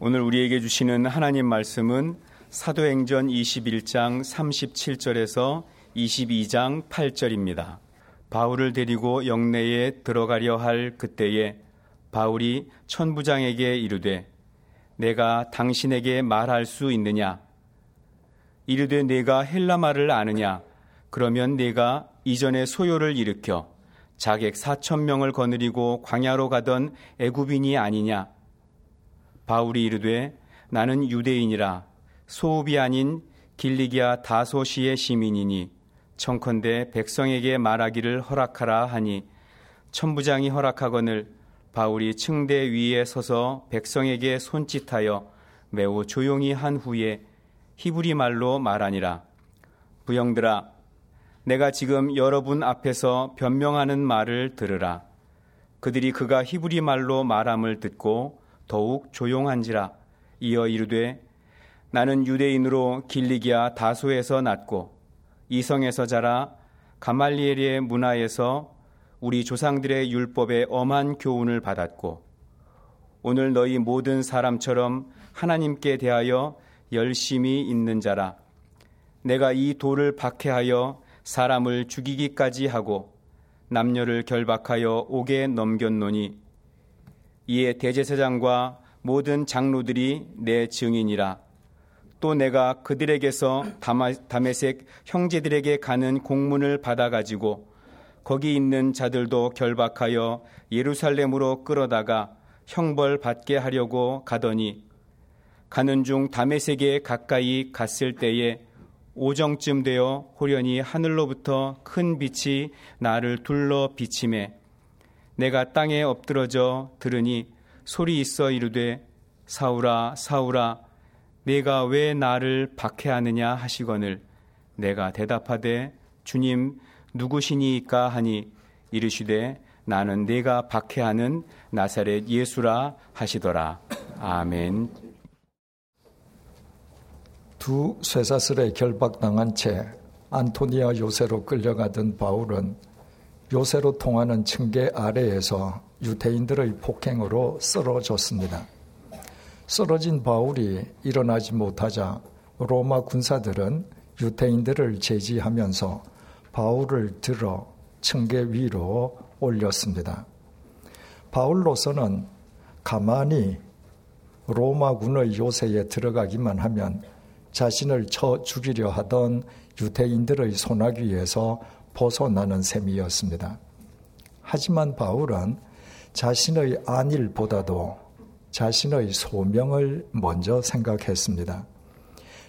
오늘 우리에게 주시는 하나님 말씀은 사도행전 21장 37절에서 22장 8절입니다. 바울을 데리고 영내에 들어가려 할 그때에 바울이 천부장에게 이르되 내가 당신에게 말할 수 있느냐? 이르되 내가 헬라 말을 아느냐? 그러면 내가 이전에 소요를 일으켜 자객 사천 명을 거느리고 광야로 가던 애굽인이 아니냐? 바울이 이르되 나는 유대인이라 소읍이 아닌 길리기아 다소시의 시민이니 청컨대 백성에게 말하기를 허락하라 하니 천부장이 허락하거늘 바울이 층대 위에 서서 백성에게 손짓하여 매우 조용히 한 후에 히브리 말로 말하니라. 부영들아 내가 지금 여러분 앞에서 변명하는 말을 들으라. 그들이 그가 히브리 말로 말함을 듣고 더욱 조용한지라 이어 이르되 나는 유대인으로 길리기아 다소에서 났고 이성에서 자라 가말리엘의 문화에서 우리 조상들의 율법에 엄한 교훈을 받았고 오늘 너희 모든 사람처럼 하나님께 대하여 열심히 있는 자라. 내가 이 돌을 박해하여 사람을 죽이기까지 하고 남녀를 결박하여 옥에 넘겼노니 이에 대제사장과 모든 장로들이 내 증인이라. 또 내가 그들에게서 다메색 형제들에게 가는 공문을 받아가지고 거기 있는 자들도 결박하여 예루살렘으로 끌어다가 형벌 받게 하려고 가더니 가는 중 다메섹에 가까이 갔을 때에 오정쯤 되어 호련히 하늘로부터 큰 빛이 나를 둘러 비침에 내가 땅에 엎드러져 들으니 소리 있어 이르되 사울아 사울아 내가 왜 나를 박해하느냐 하시거늘 내가 대답하되 주님 누구시니까 하니? 이르시되 나는 내가 박해하는 나사렛 예수라 하시더라. 아멘. 두 쇠사슬에 결박당한 채 안토니아 요새로 끌려가던 바울은 요새로 통하는 층계 아래에서 유태인들의 폭행으로 쓰러졌습니다. 쓰러진 바울이 일어나지 못하자 로마 군사들은 유태인들을 제지하면서 바울을 들어 층계 위로 올렸습니다. 바울로서는 가만히 로마군의 요새에 들어가기만 하면 자신을 쳐 죽이려 하던 유태인들의 소나기에서 벗어나는 셈이었습니다. 하지만 바울은 자신의 안일보다도 자신의 소명을 먼저 생각했습니다.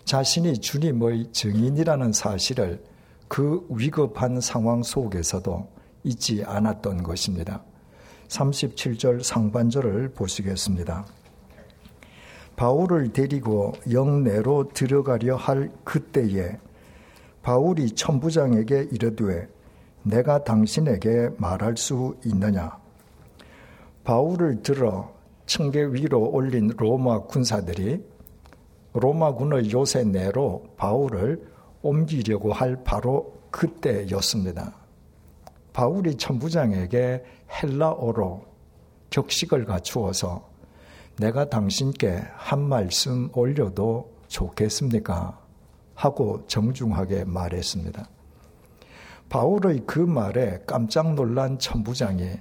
자신이 주님의 증인이라는 사실을 그 위급한 상황 속에서도 잊지 않았던 것입니다. 37절 상반절을 보시겠습니다. 바울을 데리고 영내로 들어가려 할 그때에 바울이 천부장에게 이르되 내가 당신에게 말할 수 있느냐? 바울을 들어 층계 위로 올린 로마 군사들이 로마군의 요새 내로 바울을 옮기려고 할 바로 그때였습니다. 바울이 천부장에게 헬라어로 격식을 갖추어서 내가 당신께 한 말씀 올려도 좋겠습니까? 하고 정중하게 말했습니다. 바울의 그 말에 깜짝 놀란 천부장이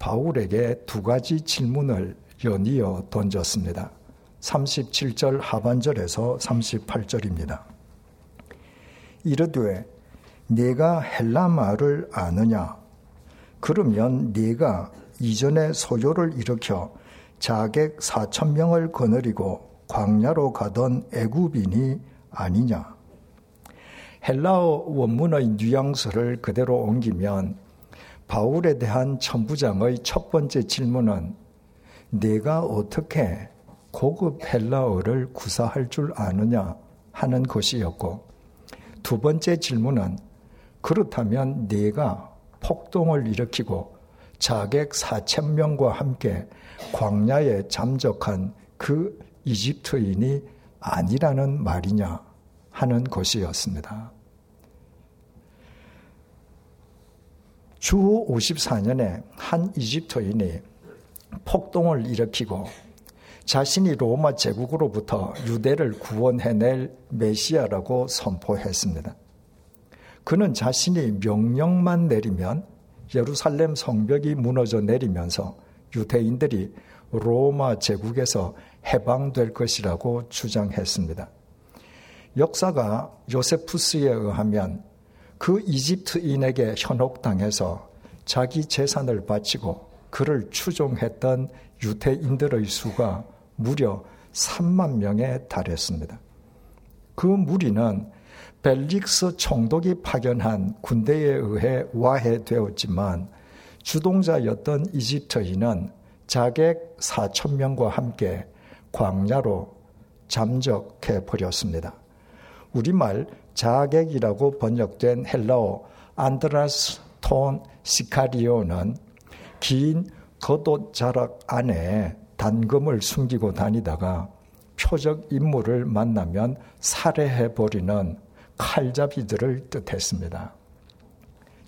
바울에게 두 가지 질문을 연이어 던졌습니다. 37절 하반절에서 38절입니다. 이르되 네가 헬라 말을 아느냐? 그러면 네가 이전에 소요를 일으켜 자객 4천 명을 거느리고 광야로 가던 애굽인이 아니냐. 헬라어 원문의 뉘앙스를 그대로 옮기면 바울에 대한 천부장의 첫 번째 질문은 내가 어떻게 고급 헬라어를 구사할 줄 아느냐 하는 것이었고 두 번째 질문은 그렇다면 내가 폭동을 일으키고 자객 4천 명과 함께 광야에 잠적한 그 이집트인이 아니라는 말이냐 하는 것이었습니다. 주 54년에 한 이집트인이 폭동을 일으키고 자신이 로마 제국으로부터 유대를 구원해낼 메시아라고 선포했습니다. 그는 자신이 명령만 내리면 예루살렘 성벽이 무너져 내리면서 유대인들이 로마 제국에서 해방될 것이라고 주장했습니다. 역사가 요세푸스에 의하면 그 이집트인에게 현혹당해서 자기 재산을 바치고 그를 추종했던 유대인들의 수가 무려 3만 명에 달했습니다. 그 무리는 벨릭스 총독이 파견한 군대에 의해 와해되었지만 주동자였던 이집트인은 자객 4천 명과 함께 광야로 잠적해 버렸습니다. 우리말 자객이라고 번역된 헬라어 안드라스 톤 시카리오는 긴 겉옷 자락 안에 단검을 숨기고 다니다가 표적 인물을 만나면 살해해 버리는 칼잡이들을 뜻했습니다.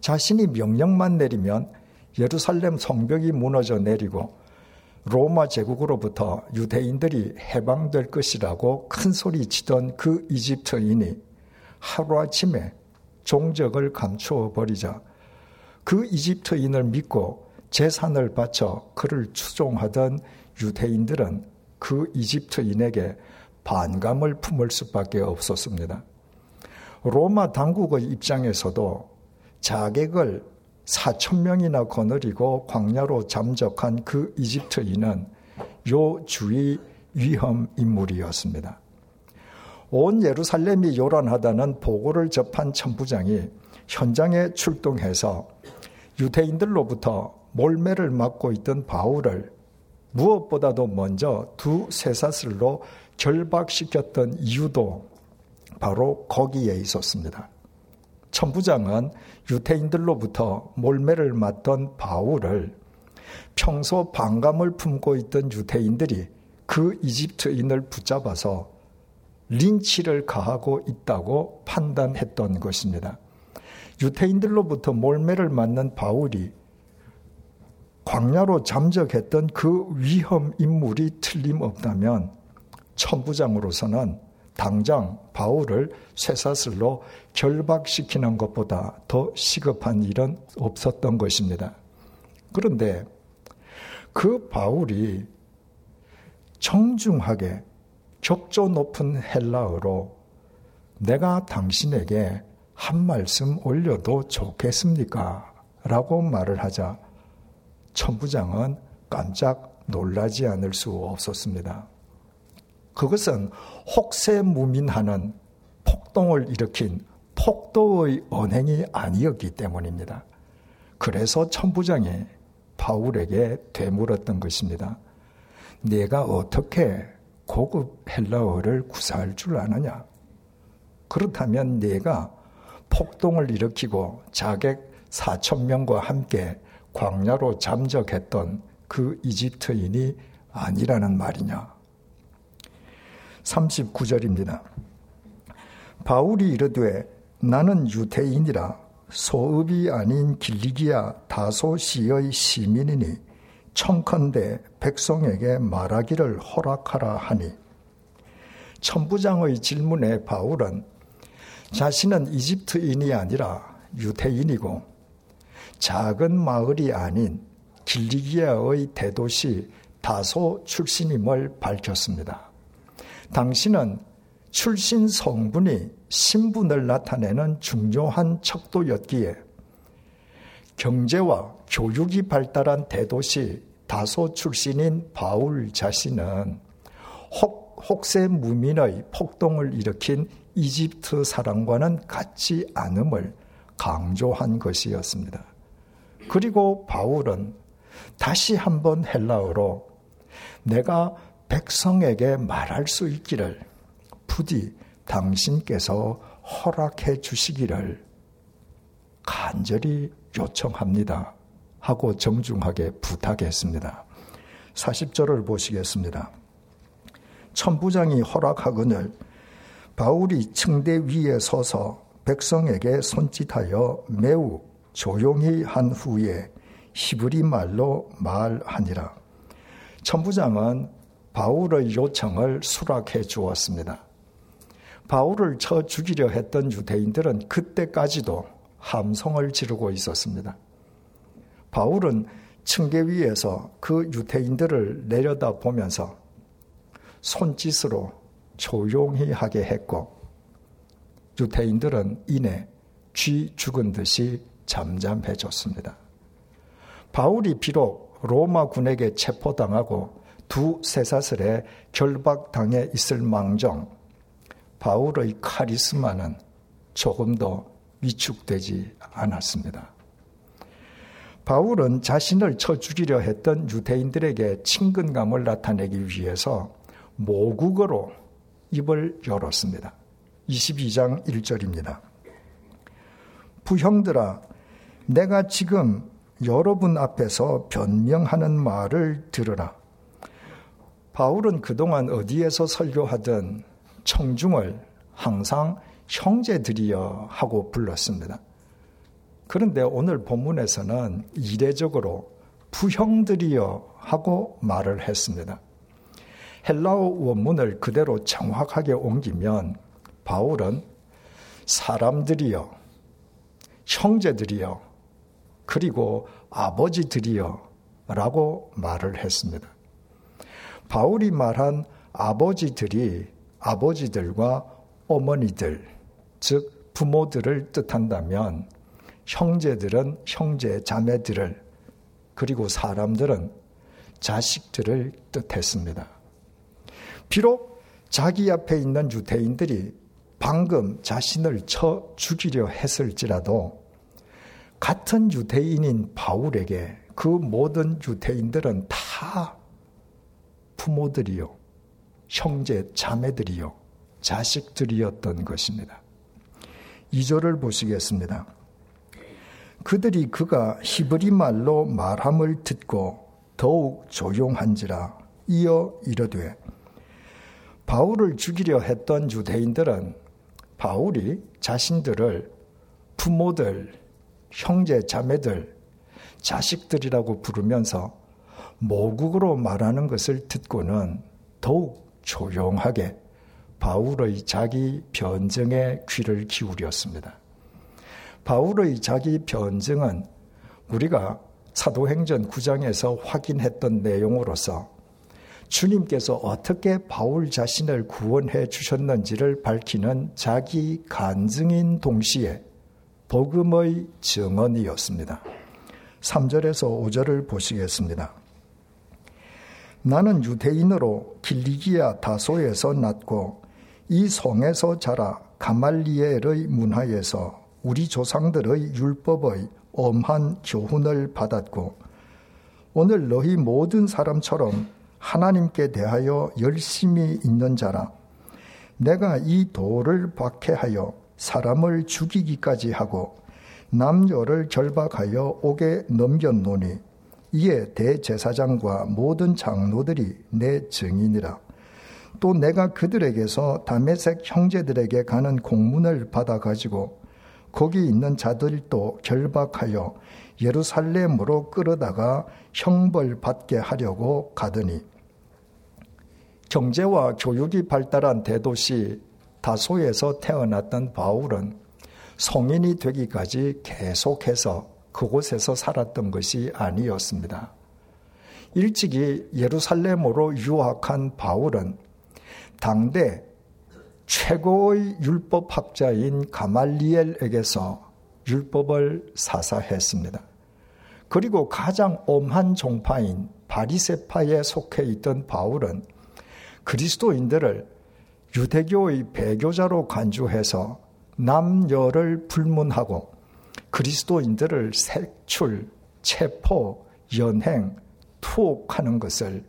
자신이 명령만 내리면 예루살렘 성벽이 무너져 내리고 로마 제국으로부터 유대인들이 해방될 것이라고 큰 소리 치던 그 이집트인이 하루아침에 종적을 감추어 버리자 그 이집트인을 믿고 재산을 바쳐 그를 추종하던 유대인들은 그 이집트인에게 반감을 품을 수밖에 없었습니다. 로마 당국의 입장에서도 자객을 4천 명이나 거느리고 광야로 잠적한 그 이집트인은 요 주의 위험 인물이었습니다. 온 예루살렘이 요란하다는 보고를 접한 천부장이 현장에 출동해서 유대인들로부터 몰매를 맞고 있던 바울을 무엇보다도 먼저 두 쇠사슬로 결박시켰던 이유도 바로 거기에 있었습니다. 천부장은 유태인들로부터 몰매를 맞던 바울을 평소 반감을 품고 있던 유태인들이 그 이집트인을 붙잡아서 린치를 가하고 있다고 판단했던 것입니다. 유태인들로부터 몰매를 맞는 바울이 광야로 잠적했던 그 위험 인물이 틀림없다면 천부장으로서는 당장 바울을 쇠사슬로 결박시키는 것보다 더 시급한 일은 없었던 것입니다. 그런데 그 바울이 정중하게 격조 높은 헬라어로 내가 당신에게 한 말씀 올려도 좋겠습니까? 라고 말을 하자 천부장은 깜짝 놀라지 않을 수 없었습니다. 그것은 혹세무민하는 폭동을 일으킨 폭도의 언행이 아니었기 때문입니다. 그래서 천부장이 바울에게 되물었던 것입니다. 내가 어떻게 고급 헬라어를 구사할 줄 아느냐? 그렇다면 내가 폭동을 일으키고 자객 4천 명과 함께 광야로 잠적했던 그 이집트인이 아니라는 말이냐? 39절입니다. 바울이 이르되 나는 유대인이라 소읍이 아닌 길리기야 다소시의 시민이니 청컨대 백성에게 말하기를 허락하라 하니 천부장의 질문에 바울은 자신은 이집트인이 아니라 유대인이고 작은 마을이 아닌 길리기아의 대도시 다소 출신임을 밝혔습니다. 당신은 출신 성분이 신분을 나타내는 중요한 척도였기에 경제와 교육이 발달한 대도시 다소 출신인 바울 자신은 혹, 혹세 무민의 폭동을 일으킨 이집트 사람과는 같지 않음을 강조한 것이었습니다. 그리고 바울은 다시 한번 헬라어로 내가 백성에게 말할 수 있기를 부디 당신께서 허락해 주시기를 간절히 요청합니다. 하고 정중하게 부탁했습니다. 40절을 보시겠습니다. 천부장이 허락하거늘 바울이 층대 위에 서서 백성에게 손짓하여 매우 조용히 한 후에 히브리 말로 말하니라. 천부장은 바울의 요청을 수락해 주었습니다. 바울을 쳐 죽이려 했던 유대인들은 그때까지도 함성을 지르고 있었습니다. 바울은 층계 위에서 그 유대인들을 내려다 보면서 손짓으로 조용히 하게 했고 유대인들은 이내 쥐 죽은 듯이 잠잠해졌습니다. 바울이 비록 로마 군에게 체포당하고 두 쇠사슬에 결박당해 있을 망정 바울의 카리스마는 조금도 위축되지 않았습니다. 바울은 자신을 쳐 죽이려 했던 유대인들에게 친근감을 나타내기 위해서 모국어로 입을 열었습니다. 22장 1절입니다. 부형들아, 내가 지금 여러분 앞에서 변명하는 말을 들으라. 바울은 그동안 어디에서 설교하든 청중을 항상 형제들이여 하고 불렀습니다. 그런데 오늘 본문에서는 이례적으로 부형들이여 하고 말을 했습니다. 헬라어 원문을 그대로 정확하게 옮기면 바울은 사람들이여, 형제들이여, 그리고 아버지들이여 라고 말을 했습니다. 바울이 말한 아버지들이 아버지들과 어머니들, 즉 부모들을 뜻한다면 형제들은 형제 자매들을 그리고 사람들은 자식들을 뜻했습니다. 비록 자기 앞에 있는 유대인들이 방금 자신을 쳐 죽이려 했을지라도 같은 유대인인 바울에게 그 모든 유대인들은 다 부모들이요, 형제, 자매들이요, 자식들이었던 것입니다. 2절을 보시겠습니다. 그들이 그가 히브리 말로 말함을 듣고 더욱 조용한지라 이어 이르되 바울을 죽이려 했던 유대인들은 바울이 자신들을 부모들, 형제, 자매들, 자식들이라고 부르면서 모국으로 말하는 것을 듣고는 더욱 조용하게 바울의 자기 변증에 귀를 기울였습니다. 바울의 자기 변증은 우리가 사도행전 9장에서 확인했던 내용으로서 주님께서 어떻게 바울 자신을 구원해 주셨는지를 밝히는 자기 간증인 동시에 복음의 증언이었습니다. 3절에서 5절을 보시겠습니다. 나는 유대인으로 길리기아 다소에서 났고 이 성에서 자라 가말리엘의 문화에서 우리 조상들의 율법의 엄한 교훈을 받았고 오늘 너희 모든 사람처럼 하나님께 대하여 열심히 있는 자라. 내가 이 돌을 박해하여 사람을 죽이기까지 하고 남녀를 결박하여 옥에 넘겼노니 이에 대제사장과 모든 장로들이 내 증인이라. 또 내가 그들에게서 다메색 형제들에게 가는 공문을 받아 가지고 거기 있는 자들도 결박하여 예루살렘으로 끌어다가 형벌 받게 하려고 가더니 경제와 교육이 발달한 대도시 다소에서 태어났던 바울은 성인이 되기까지 계속해서 그곳에서 살았던 것이 아니었습니다. 일찍이 예루살렘으로 유학한 바울은 당대 최고의 율법학자인 가말리엘에게서 율법을 사사했습니다. 그리고 가장 엄한 종파인 바리세파에 속해 있던 바울은 그리스도인들을 유대교의 배교자로 간주해서 남녀를 불문하고 그리스도인들을 색출, 체포, 연행, 투옥하는 것을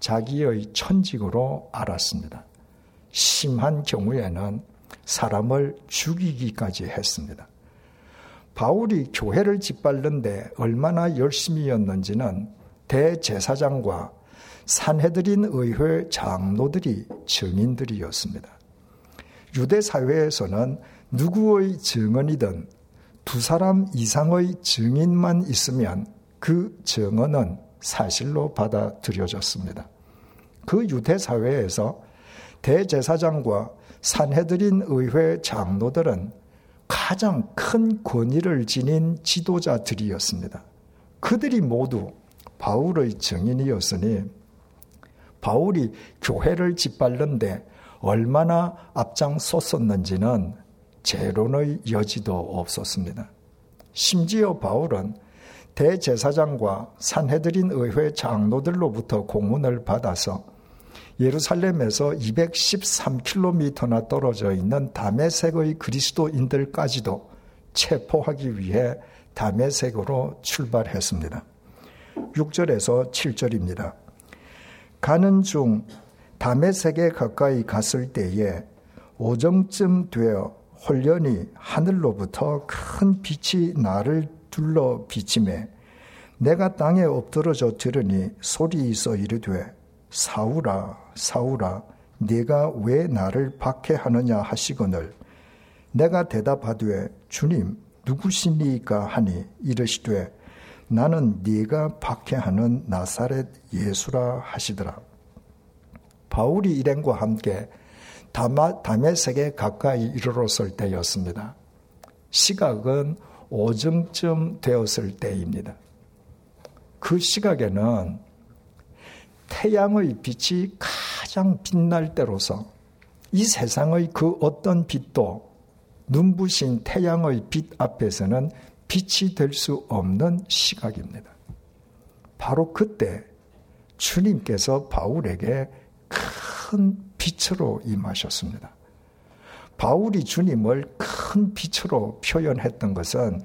자기의 천직으로 알았습니다. 심한 경우에는 사람을 죽이기까지 했습니다. 바울이 교회를 짓밟는데 얼마나 열심히였는지는 대제사장과 산해드린 의회 장로들이 증인들이었습니다. 유대 사회에서는 누구의 증언이든 두 사람 이상의 증인만 있으면 그 증언은 사실로 받아들여졌습니다. 그 유대 사회에서 대제사장과 산헤드린 의회 장로들은 가장 큰 권위를 지닌 지도자들이었습니다. 그들이 모두 바울의 증인이었으니 바울이 교회를 짓밟는데 얼마나 앞장섰었는지는 재론의 여지도 없었습니다. 심지어 바울은 대제사장과 산헤드린 의회 장로들로부터 공문을 받아서 예루살렘에서 213km나 떨어져 있는 다메섹의 그리스도인들까지도 체포하기 위해 다메섹으로 출발했습니다. 6절에서 7절입니다. 가는 중 다메섹에 가까이 갔을 때에 오정쯤 되어 홀연히 하늘로부터 큰 빛이 나를 둘러 비침에 내가 땅에 엎드러져 들으니 소리 있어 이르되 사울아 사울아 네가 왜 나를 박해하느냐 하시거늘 내가 대답하되 주님 누구시니까 하니 이르시되 나는 네가 박해하는 나사렛 예수라 하시더라. 바울이 일행과 함께 다메섹에 가까이 이르렀을 때였습니다. 시각은 오정쯤 되었을 때입니다. 그 시각에는 태양의 빛이 가장 빛날 때로서 이 세상의 그 어떤 빛도 눈부신 태양의 빛 앞에서는 빛이 될 수 없는 시각입니다. 바로 그때 주님께서 바울에게 큰 빛으로 임하셨습니다. 바울이 주님을 큰 빛으로 표현했던 것은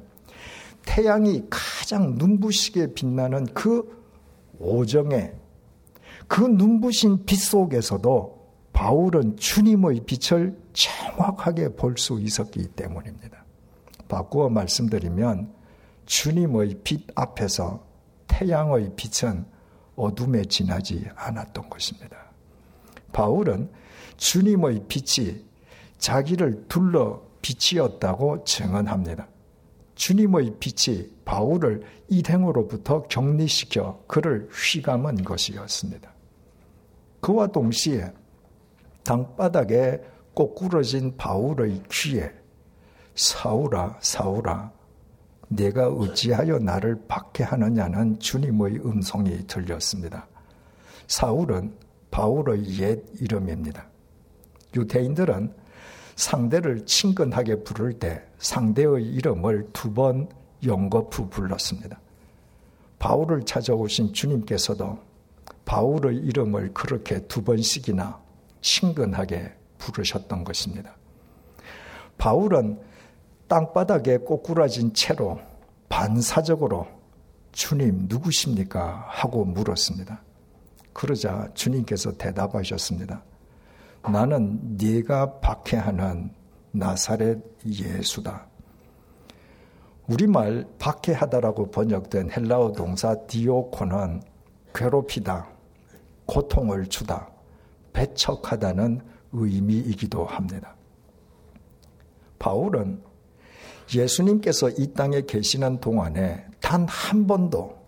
태양이 가장 눈부시게 빛나는 그 오정에 그 눈부신 빛 속에서도 바울은 주님의 빛을 정확하게 볼 수 있었기 때문입니다. 바꾸어 말씀드리면 주님의 빛 앞에서 태양의 빛은 어둠에 지나지 않았던 것입니다. 바울은 주님의 빛이 자기를 둘러 빛이었다고 증언합니다. 주님의 빛이 바울을 이행으로부터 격리시켜 그를 휘감은 것이었습니다. 그와 동시에 땅바닥에 꼬꾸러진 바울의 귀에 사울아 사울아 내가 어찌하여 나를 박해하느냐는 주님의 음성이 들렸습니다. 사울은 바울의 옛 이름입니다. 유대인들은 상대를 친근하게 부를 때 상대의 이름을 두 번 연거푸 불렀습니다. 바울을 찾아오신 주님께서도 바울의 이름을 그렇게 두 번씩이나 친근하게 부르셨던 것입니다. 바울은 땅바닥에 꼬꾸라진 채로 반사적으로 주님 누구십니까? 하고 물었습니다. 그러자 주님께서 대답하셨습니다. 나는 네가 박해하는 나사렛 예수다. 우리말 박해하다라고 번역된 헬라어 동사 디오코는 괴롭히다, 고통을 주다, 배척하다는 의미이기도 합니다. 바울은 예수님께서 이 땅에 계시는 동안에 단 한 번도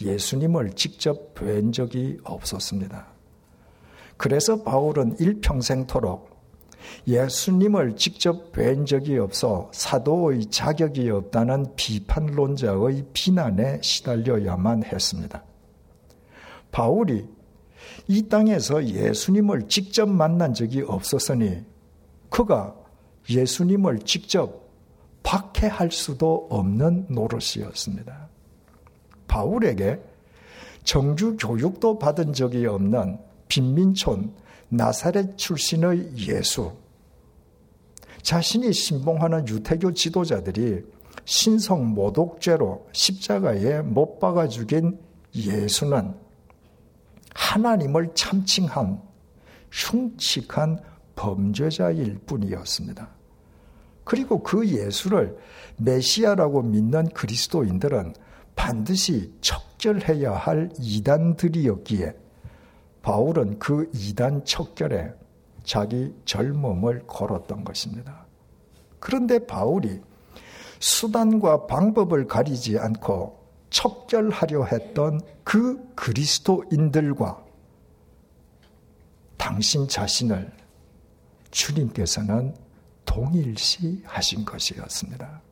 예수님을 직접 뵌 적이 없었습니다. 그래서 바울은 일평생토록 예수님을 직접 뵌 적이 없어 사도의 자격이 없다는 비판론자의 비난에 시달려야만 했습니다. 바울이 이 땅에서 예수님을 직접 만난 적이 없었으니 그가 예수님을 직접 박해할 수도 없는 노릇이었습니다. 바울에게 정규 교육도 받은 적이 없는 빈민촌 나사렛 출신의 예수. 자신이 신봉하는 유태교 지도자들이 신성 모독죄로 십자가에 못 박아 죽인 예수는 하나님을 참칭한 흉측한 범죄자일 뿐이었습니다. 그리고 그 예수를 메시아라고 믿는 그리스도인들은 반드시 척결해야 할 이단들이었기에 바울은 그 이단 척결에 자기 젊음을 걸었던 것입니다. 그런데 바울이 수단과 방법을 가리지 않고 척결하려 했던 그 그리스도인들과 당신 자신을 주님께서는 동일시 하신 것이었습니다.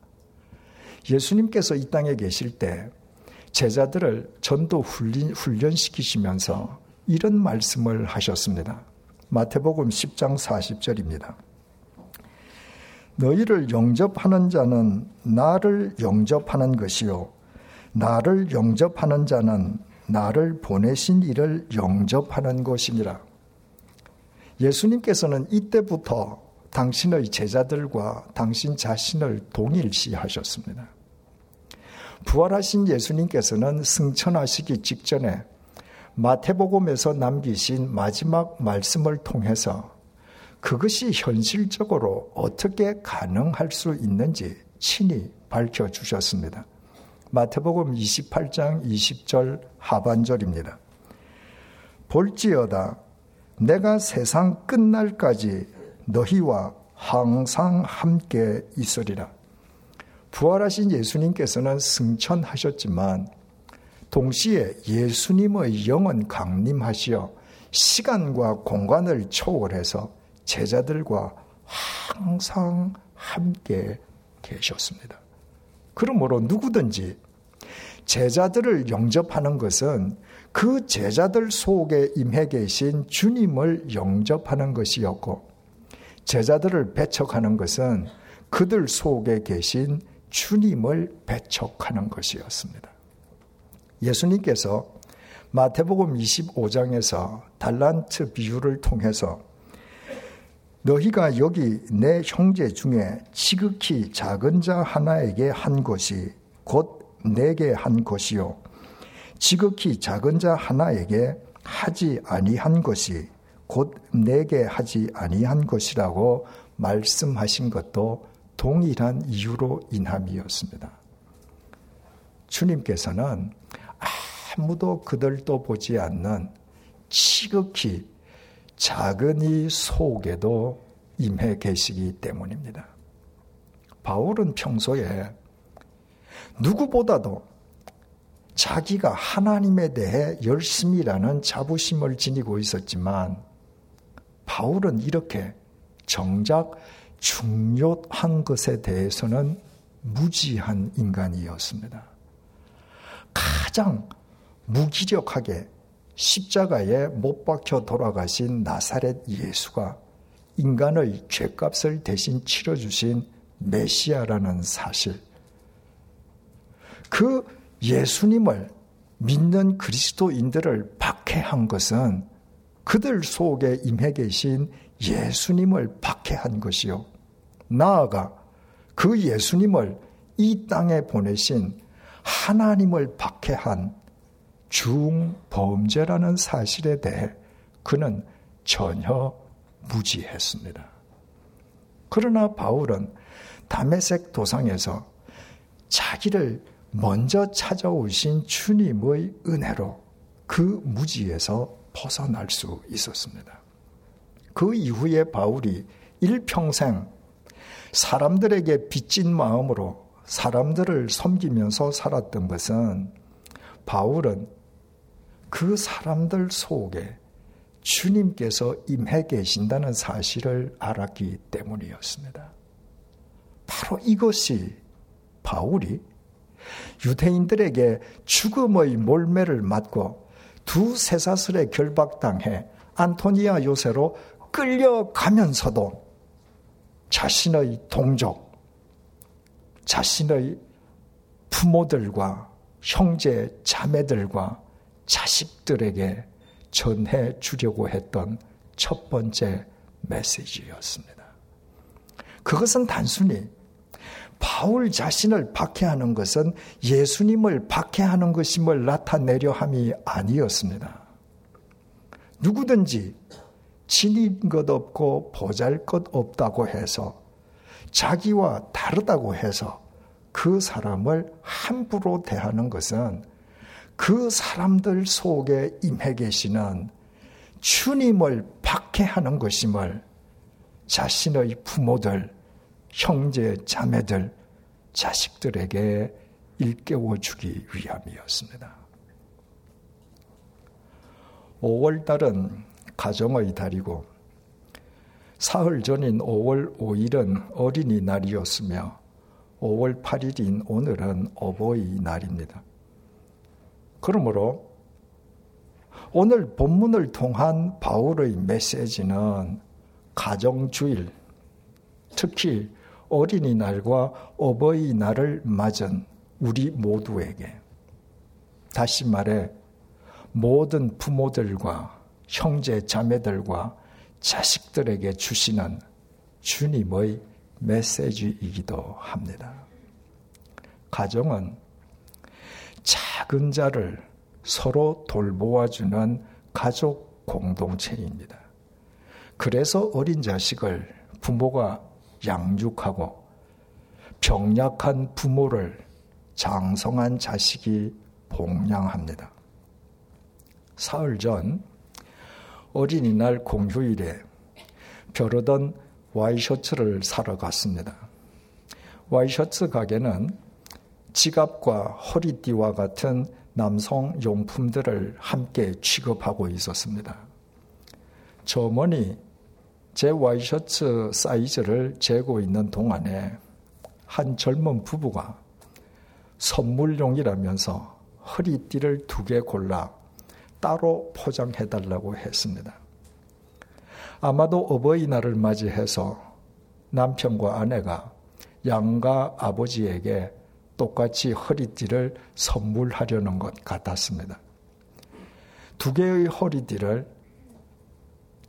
예수님께서 이 땅에 계실 때 제자들을 전도 훈련, 시키시면서 이런 말씀을 하셨습니다. 마태복음 10장 40절입니다. 너희를 영접하는 자는 나를 영접하는 것이요. 나를 영접하는 자는 나를 보내신 이를 영접하는 것이니라. 예수님께서는 이때부터 당신의 제자들과 당신 자신을 동일시하셨습니다. 부활하신 예수님께서는 승천하시기 직전에 마태복음에서 남기신 마지막 말씀을 통해서 그것이 현실적으로 어떻게 가능할 수 있는지 친히 밝혀 주셨습니다. 마태복음 28장 20절 하반절입니다. 볼지어다 내가 세상 끝날까지 너희와 항상 함께 있으리라. 부활하신 예수님께서는 승천하셨지만 동시에 예수님의 영은 강림하시어 시간과 공간을 초월해서 제자들과 항상 함께 계셨습니다. 그러므로 누구든지 제자들을 영접하는 것은 그 제자들 속에 임해 계신 주님을 영접하는 것이었고 제자들을 배척하는 것은 그들 속에 계신 주님을 배척하는 것이었습니다. 예수님께서 마태복음 25장에서 달란트 비유를 통해서 너희가 여기 내 형제 중에 지극히 작은 자 하나에게 한 것이 곧 내게 한 것이요 지극히 작은 자 하나에게 하지 아니한 것이 곧 내게 하지 아니한 것이라고 말씀하신 것도 동일한 이유로 인함이었습니다. 주님께서는 아무도 그들도 보지 않는 지극히 작은 이 속에도 임해 계시기 때문입니다. 바울은 평소에 누구보다도 자기가 하나님에 대해 열심이라는 자부심을 지니고 있었지만 바울은 이렇게 정작 중요한 것에 대해서는 무지한 인간이었습니다. 가장 무기력하게 십자가에 못 박혀 돌아가신 나사렛 예수가 인간의 죄값을 대신 치러주신 메시아라는 사실. 그 예수님을 믿는 그리스도인들을 박해한 것은 그들 속에 임해 계신 예수님을 박해한 것이요. 나아가 그 예수님을 이 땅에 보내신 하나님을 박해한 중범죄라는 사실에 대해 그는 전혀 무지했습니다. 그러나 바울은 담에색 도상에서 자기를 먼저 찾아오신 주님의 은혜로 그 무지에서 벗어날 수 있었습니다. 그 이후에 바울이 일평생 사람들에게 빚진 마음으로 사람들을 섬기면서 살았던 것은 바울은 그 사람들 속에 주님께서 임해 계신다는 사실을 알았기 때문이었습니다. 바로 이것이 바울이 유대인들에게 죽음의 몰매를 맞고 두 쇠사슬에 결박당해 안토니아 요새로 끌려가면서도 자신의 동족, 자신의 부모들과 형제, 자매들과 자식들에게 전해 주려고 했던 첫 번째 메시지였습니다. 그것은 단순히 바울 자신을 박해하는 것은 예수님을 박해하는 것임을 나타내려 함이 아니었습니다. 누구든지 지닌 것 없고 보잘 것 없다고 해서 자기와 다르다고 해서 그 사람을 함부로 대하는 것은 그 사람들 속에 임해 계시는 주님을 박해하는 것임을 자신의 부모들, 형제, 자매들, 자식들에게 일깨워 주기 위함이었습니다. 5월달은 가정의 달이고 사흘 전인 5월 5일은 어린이날이었으며 5월 8일인 오늘은 어버이날입니다. 그러므로 오늘 본문을 통한 바울의 메시지는 가정주일, 특히 어린이날과 어버이날을 맞은 우리 모두에게 다시 말해 모든 부모들과 형제 자매들과 자식들에게 주시는 주님의 메시지이기도 합니다. 가정은 작은 자를 서로 돌보아주는 가족 공동체입니다. 그래서 어린 자식을 부모가 양육하고 병약한 부모를 장성한 자식이 봉양합니다. 사흘 전 어린이날 공휴일에 벼르던 와이셔츠를 사러 갔습니다. 와이셔츠 가게는 지갑과 허리띠와 같은 남성 용품들을 함께 취급하고 있었습니다. 저 어머니 제 와이셔츠 사이즈를 재고 있는 동안에 한 젊은 부부가 선물용이라면서 허리띠를 두 개 골라 따로 포장해 달라고 했습니다. 아마도 어버이날을 맞이해서 남편과 아내가 양가 아버지에게 똑같이 허리띠를 선물하려는 것 같았습니다. 두 개의 허리띠를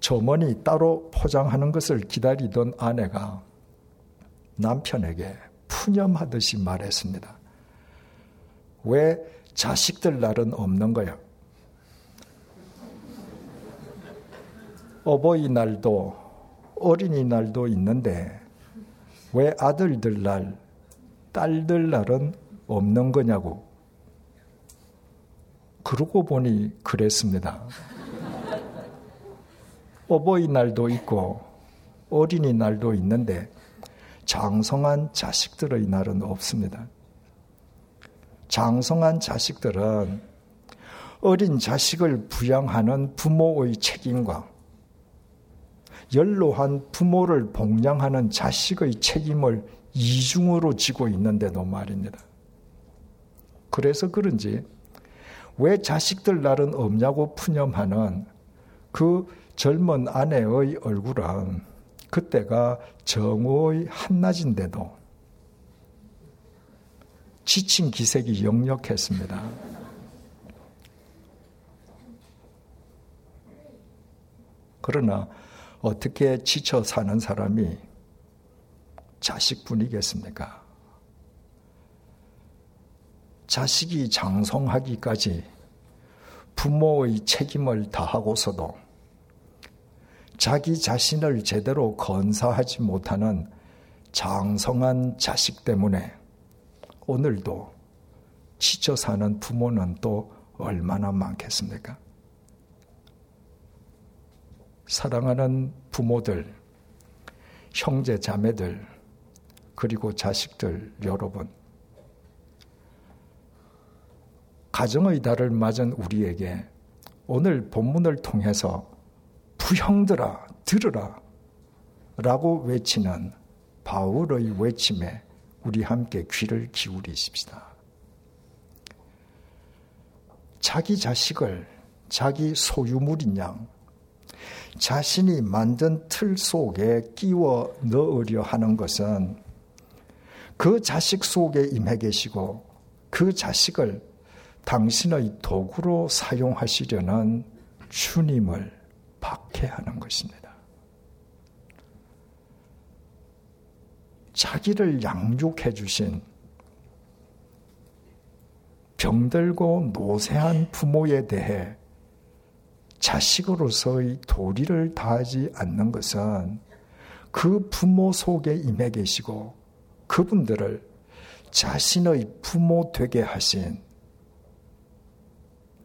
저머니 따로 포장하는 것을 기다리던 아내가 남편에게 푸념하듯이 말했습니다. 왜 자식들 날은 없는 거야? 어버이날도 어린이날도 있는데 왜 아들들 날, 딸들 날은 없는 거냐고. 그러고 보니 그랬습니다. 어버이날도 있고 어린이날도 있는데 장성한 자식들의 날은 없습니다. 장성한 자식들은 어린 자식을 부양하는 부모의 책임과 연로한 부모를 봉양하는 자식의 책임을 이중으로 지고 있는데도 말입니다. 그래서 그런지 왜 자식들 날은 없냐고 푸념하는 그 젊은 아내의 얼굴은 그때가 정오의 한낮인데도 지친 기색이 역력했습니다. 그러나 어떻게 지쳐 사는 사람이 자식뿐이겠습니까? 자식이 장성하기까지 부모의 책임을 다하고서도 자기 자신을 제대로 건사하지 못하는 장성한 자식 때문에 오늘도 지쳐 사는 부모는 또 얼마나 많겠습니까? 사랑하는 부모들, 형제, 자매들, 그리고 자식들 여러분. 가정의 달을 맞은 우리에게 오늘 본문을 통해서 부형들아, 들으라 라고 외치는 바울의 외침에 우리 함께 귀를 기울이십시다. 자기 자식을 자기 소유물인 양 자신이 만든 틀 속에 끼워 넣으려 하는 것은 그 자식 속에 임해 계시고 그 자식을 당신의 도구로 사용하시려는 주님을 박해하는 것입니다. 자기를 양육해 주신 병들고 노쇠한 부모에 대해 자식으로서의 도리를 다하지 않는 것은 그 부모 속에 임해 계시고 그분들을 자신의 부모 되게 하신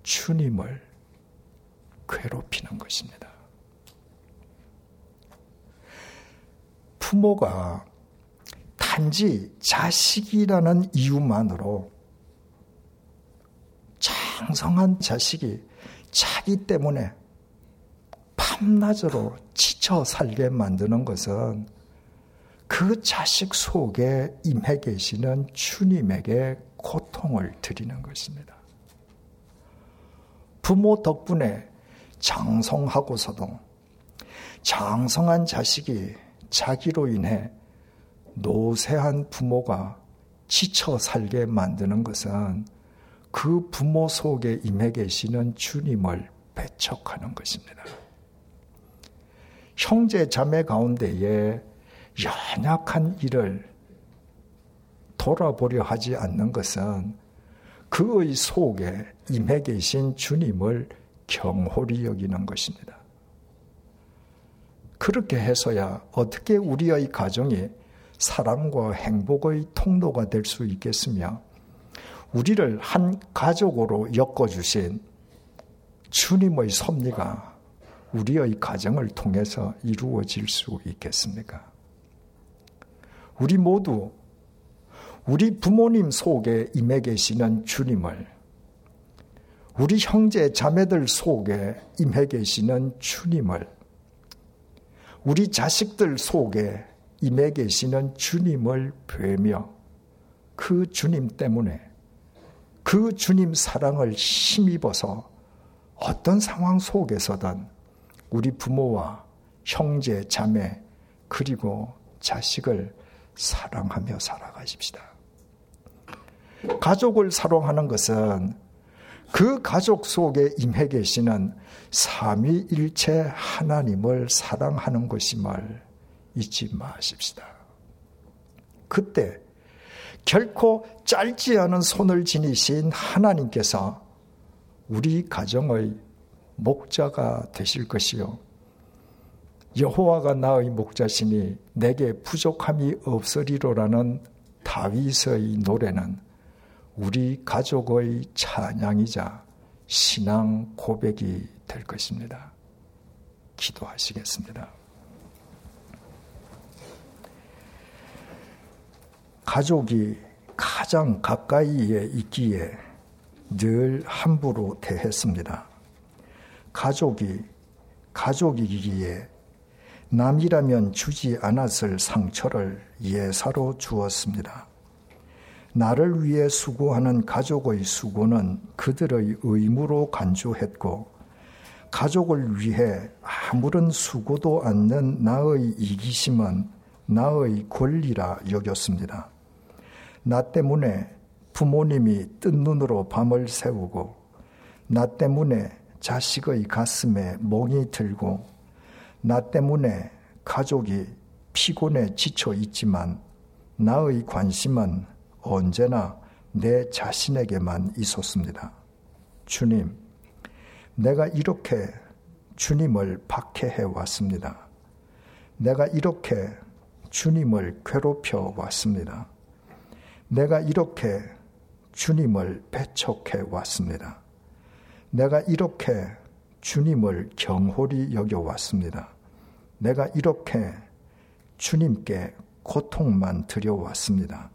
주님을 괴롭히는 것입니다. 부모가 단지 자식이라는 이유만으로 장성한 자식이 자기 때문에 밤낮으로 지쳐 살게 만드는 것은 그 자식 속에 임해 계시는 주님에게 고통을 드리는 것입니다. 부모 덕분에 장성하고서도 장성한 자식이 자기로 인해 노쇠한 부모가 지쳐 살게 만드는 것은 그 부모 속에 임해 계시는 주님을 배척하는 것입니다. 형제 자매 가운데에 연약한 일을 돌아보려 하지 않는 것은 그의 속에 임해 계신 주님을 경홀히 여기는 것입니다. 그렇게 해서야 어떻게 우리의 가정이 사랑과 행복의 통로가 될 수 있겠으며 우리를 한 가족으로 엮어주신 주님의 섭리가 우리의 가정을 통해서 이루어질 수 있겠습니까? 우리 모두 우리 부모님 속에 임해 계시는 주님을 우리 형제 자매들 속에 임해 계시는 주님을 우리 자식들 속에 임해 계시는 주님을 뵈며 그 주님 때문에 그 주님 사랑을 힘입어서 어떤 상황 속에서든 우리 부모와 형제, 자매, 그리고 자식을 사랑하며 살아가십시다. 가족을 사랑하는 것은 그 가족 속에 임해 계시는 삼위일체 하나님을 사랑하는 것임을 잊지 마십시다. 그때 결코 짧지 않은 손을 지니신 하나님께서 우리 가정의 목자가 되실 것이요. 여호와가 나의 목자시니 내게 부족함이 없으리로라는 다윗의 노래는 우리 가족의 찬양이자 신앙 고백이 될 것입니다. 기도하시겠습니다. 가족이 가장 가까이에 있기에 늘 함부로 대했습니다. 가족이 가족이기에 남이라면 주지 않았을 상처를 예사로 주었습니다. 나를 위해 수고하는 가족의 수고는 그들의 의무로 간주했고, 가족을 위해 아무런 수고도 않는 나의 이기심은 나의 권리라 여겼습니다. 나 때문에 부모님이 뜬 눈으로 밤을 새우고, 나 때문에 자식의 가슴에 멍이 들고, 나 때문에 가족이 피곤해 지쳐 있지만, 나의 관심은 언제나 내 자신에게만 있었습니다. 주님, 내가 이렇게 주님을 박해해 왔습니다. 내가 이렇게 주님을 괴롭혀 왔습니다. 내가 이렇게 주님을 배척해 왔습니다. 내가 이렇게 주님을 경홀히 여겨 왔습니다. 내가 이렇게 주님께 고통만 드려왔습니다.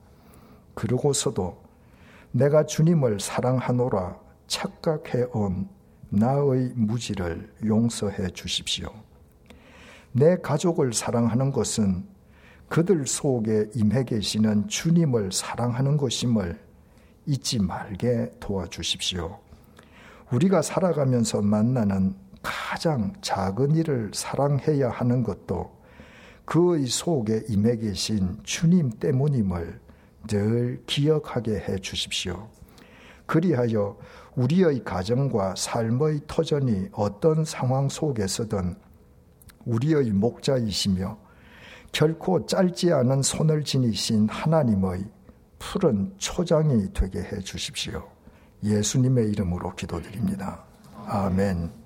그러고서도 내가 주님을 사랑하노라 착각해 온 나의 무지를 용서해 주십시오. 내 가족을 사랑하는 것은 그들 속에 임해 계시는 주님을 사랑하는 것임을 잊지 말게 도와주십시오. 우리가 살아가면서 만나는 가장 작은 일을 사랑해야 하는 것도 그의 속에 임해 계신 주님 때문임을 늘 기억하게 해 주십시오. 그리하여 우리의 가정과 삶의 터전이 어떤 상황 속에서든 우리의 목자이시며 결코 짧지 않은 손을 지니신 하나님의 푸른 초장이 되게 해 주십시오. 예수님의 이름으로 기도드립니다. 아멘.